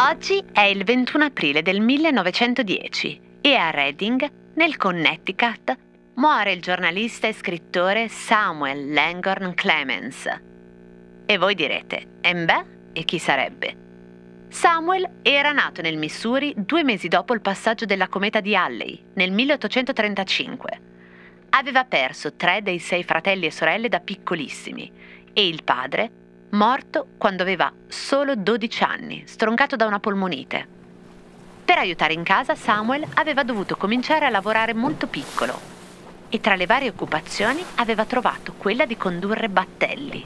Oggi è il 21 aprile del 1910 e a Reading, nel Connecticut, muore il giornalista e scrittore Samuel Langhorne Clemens. E voi direte, embè, e chi sarebbe? Samuel era nato nel Missouri due mesi dopo il passaggio della cometa di Halley, nel 1835. Aveva perso tre dei sei fratelli e sorelle da piccolissimi e il padre, morto quando aveva solo 12 anni, stroncato da una polmonite. Per aiutare in casa, Samuel aveva dovuto cominciare a lavorare molto piccolo e tra le varie occupazioni aveva trovato quella di condurre battelli,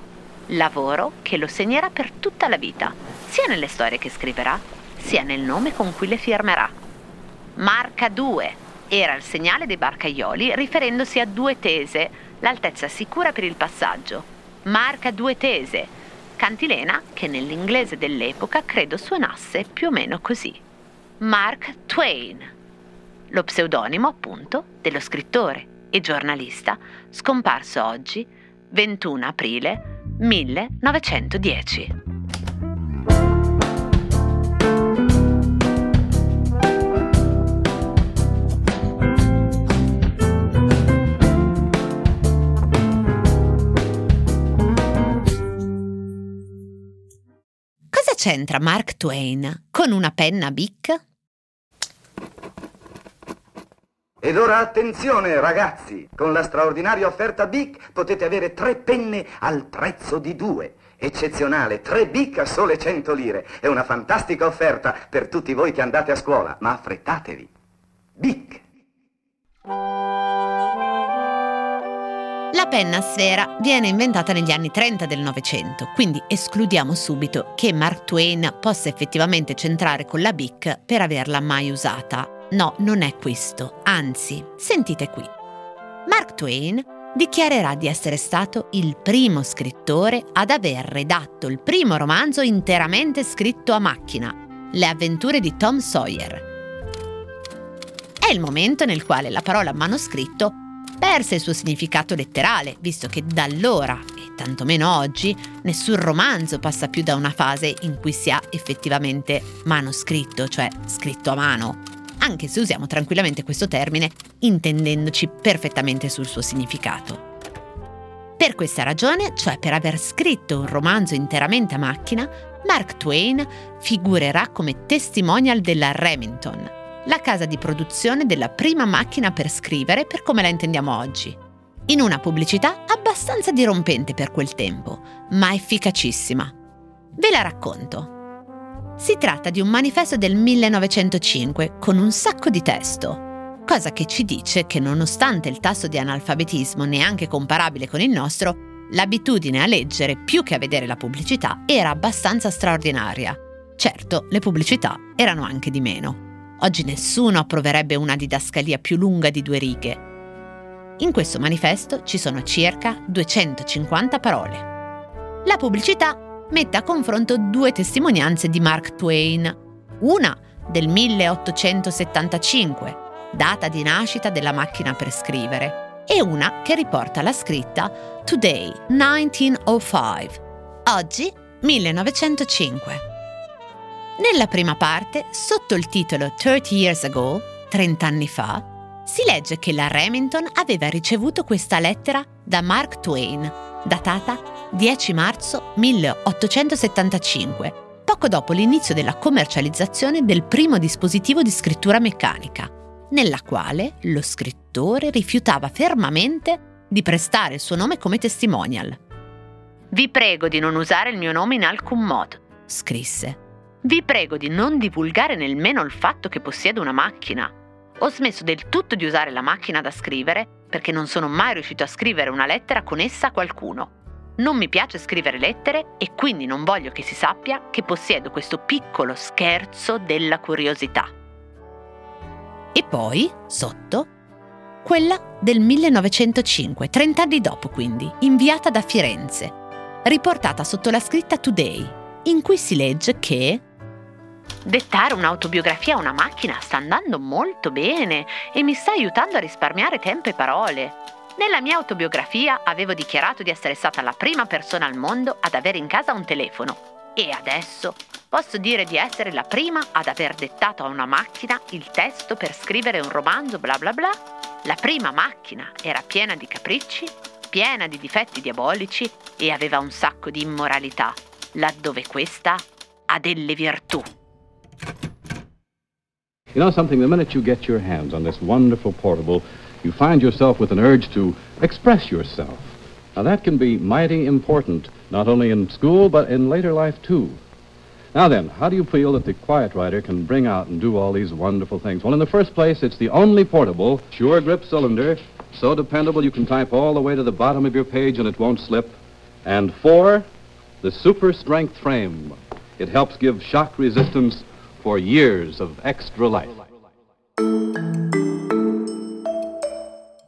lavoro che lo segnerà per tutta la vita, sia nelle storie che scriverà, sia nel nome con cui le firmerà. Marca 2 era il segnale dei barcaioli riferendosi a due tese, l'altezza sicura per il passaggio. Marca 2 tese, cantilena che nell'inglese dell'epoca credo suonasse più o meno così. Mark Twain, lo pseudonimo appunto dello scrittore e giornalista scomparso oggi, 21 aprile 1910. C'entra Mark Twain con una penna Bic? Ed ora attenzione ragazzi, con la straordinaria offerta BIC potete avere tre penne al prezzo di due. Eccezionale, tre BIC a sole 100 lire. È una fantastica offerta per tutti voi che andate a scuola, ma affrettatevi. BIC. La penna a sfera viene inventata negli anni 30 del Novecento, quindi escludiamo subito che Mark Twain possa effettivamente centrare con la Bic per averla mai usata. No, non è questo, anzi, sentite qui. Mark Twain dichiarerà di essere stato il primo scrittore ad aver redatto il primo romanzo interamente scritto a macchina, Le avventure di Tom Sawyer. È il momento nel quale la parola manoscritto perse il suo significato letterale, visto che da allora, e tantomeno oggi, nessun romanzo passa più da una fase in cui si ha effettivamente manoscritto, cioè scritto a mano, anche se usiamo tranquillamente questo termine intendendoci perfettamente sul suo significato. Per questa ragione, cioè per aver scritto un romanzo interamente a macchina, Mark Twain figurerà come testimonial della Remington, la casa di produzione della prima macchina per scrivere per come la intendiamo oggi. In una pubblicità abbastanza dirompente per quel tempo, ma efficacissima. Ve la racconto. Si tratta di un manifesto del 1905 con un sacco di testo, cosa che ci dice che nonostante il tasso di analfabetismo neanche comparabile con il nostro, l'abitudine a leggere più che a vedere la pubblicità era abbastanza straordinaria. Certo, le pubblicità erano anche di meno. Oggi nessuno approverebbe una didascalia più lunga di due righe. In questo manifesto ci sono circa 250 parole. La pubblicità mette a confronto due testimonianze di Mark Twain. Una del 1875, data di nascita della macchina per scrivere, e una che riporta la scritta Today 1905, oggi 1905. Nella prima parte, sotto il titolo 30 Years Ago, 30 anni fa, si legge che la Remington aveva ricevuto questa lettera da Mark Twain, datata 10 marzo 1875, poco dopo l'inizio della commercializzazione del primo dispositivo di scrittura meccanica, nella quale lo scrittore rifiutava fermamente di prestare il suo nome come testimonial. Vi prego di non usare il mio nome in alcun modo, scrisse. Vi prego di non divulgare nemmeno il fatto che possiedo una macchina. Ho smesso del tutto di usare la macchina da scrivere perché non sono mai riuscito a scrivere una lettera con essa a qualcuno non mi piace scrivere lettere e quindi non voglio che si sappia che possiedo questo piccolo scherzo della curiosità. E poi, sotto, quella del 1905, 30 anni dopo quindi, inviata da Firenze, riportata sotto la scritta Today, in cui si legge che Dettare un'autobiografia a una macchina sta andando molto bene e mi sta aiutando a risparmiare tempo e parole. Nella mia autobiografia avevo dichiarato di essere stata la prima persona al mondo ad avere in casa un telefono e adesso posso dire di essere la prima ad aver dettato a una macchina il testo per scrivere un romanzo bla bla bla. La prima macchina era piena di capricci, piena di difetti diabolici e aveva un sacco di immoralità, laddove questa ha delle virtù. You know something, the minute you get your hands on this wonderful portable, you find yourself with an urge to express yourself. Now that can be mighty important, not only in school, but in later life too. Now then, how do you feel that the Quiet Writer can bring out and do all these wonderful things? Well, in the first place, it's the only portable, sure grip cylinder, so dependable you can type all the way to the bottom of your page and it won't slip. And four, the super strength frame. It helps give shock resistance for years of extra life.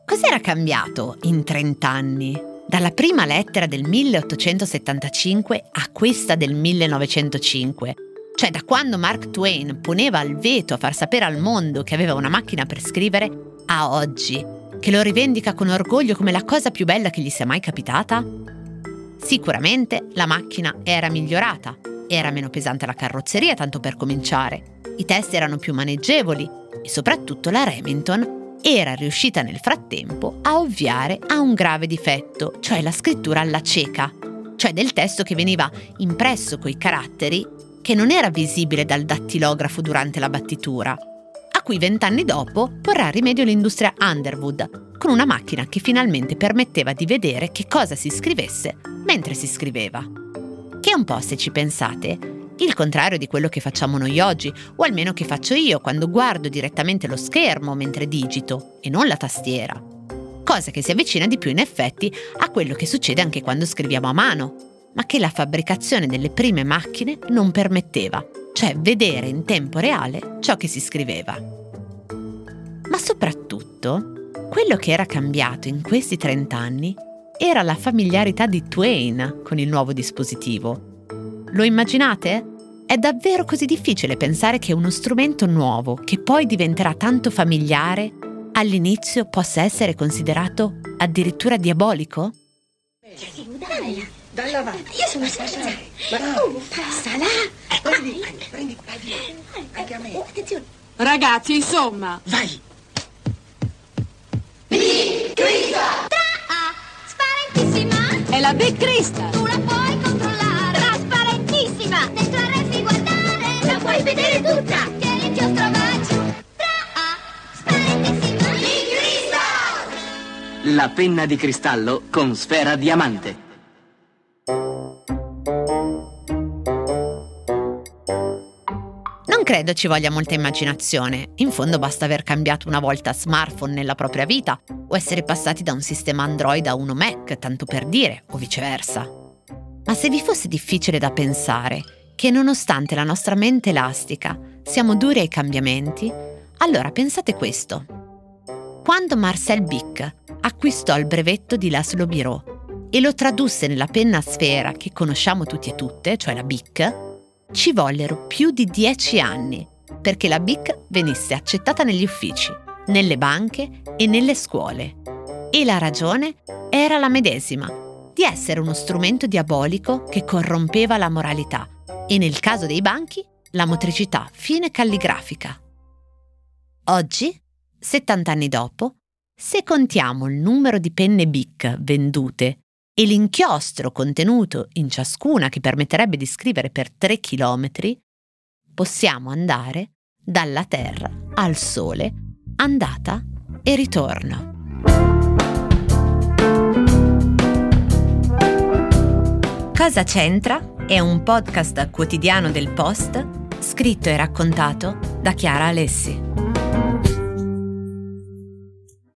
Cos'era cambiato in 30 anni? Dalla prima lettera del 1875 a questa del 1905. Cioè da quando Mark Twain poneva il veto a far sapere al mondo che aveva una macchina per scrivere, a oggi, che lo rivendica con orgoglio come la cosa più bella che gli sia mai capitata? Sicuramente la macchina era migliorata, era meno pesante la carrozzeria tanto per cominciare, i testi erano più maneggevoli e soprattutto la Remington era riuscita nel frattempo a ovviare a un grave difetto, cioè la scrittura alla cieca, cioè del testo che veniva impresso coi caratteri che non era visibile dal dattilografo durante la battitura, a cui vent'anni dopo porrà rimedio l'industria Underwood, con una macchina che finalmente permetteva di vedere che cosa si scrivesse mentre si scriveva. Che un po', se ci pensate, il contrario di quello che facciamo noi oggi, o almeno che faccio io quando guardo direttamente lo schermo mentre digito e non la tastiera. Cosa che si avvicina di più in effetti a quello che succede anche quando scriviamo a mano, ma che la fabbricazione delle prime macchine non permetteva, cioè vedere in tempo reale ciò che si scriveva. Ma soprattutto, quello che era cambiato in questi 30 anni era la familiarità di Twain con il nuovo dispositivo lo immaginate? È davvero così difficile pensare che uno strumento nuovo, che poi diventerà tanto familiare, all'inizio possa essere considerato addirittura diabolico? Dai, dai avanti. Io sono Sasha. Ma no, passa là. Prendi, prendi, prendi, vai Anche a me. Attenzione. Ragazzi, insomma. Vai. La Big Crystal! Tu la puoi controllare! Trasparentissima! Dentro la resti guardare! La puoi vedere tutta! Bacio! Ah, spaventissima! Big Crystal! La penna di cristallo con sfera diamante. Credo ci voglia molta immaginazione, in fondo basta aver cambiato una volta smartphone nella propria vita o essere passati da un sistema Android a uno Mac, tanto per dire, o viceversa. Ma se vi fosse difficile da pensare che nonostante la nostra mente elastica siamo duri ai cambiamenti, allora pensate questo. Quando Marcel Bic acquistò il brevetto di Laszlo Biro e lo tradusse nella penna sfera che conosciamo tutti e tutte, cioè la Bic, ci vollero più di dieci anni perché la BIC venisse accettata negli uffici, nelle banche e nelle scuole. E la ragione era la medesima, di essere uno strumento diabolico che corrompeva la moralità e nel caso dei banchi la motricità fine calligrafica. Oggi, 70 anni dopo, se contiamo il numero di penne BIC vendute e l'inchiostro contenuto in ciascuna che permetterebbe di scrivere per 3 chilometri, possiamo andare dalla Terra al Sole, andata e ritorno. Cosa c'entra? È un podcast quotidiano del Post, scritto e raccontato da Chiara Alessi.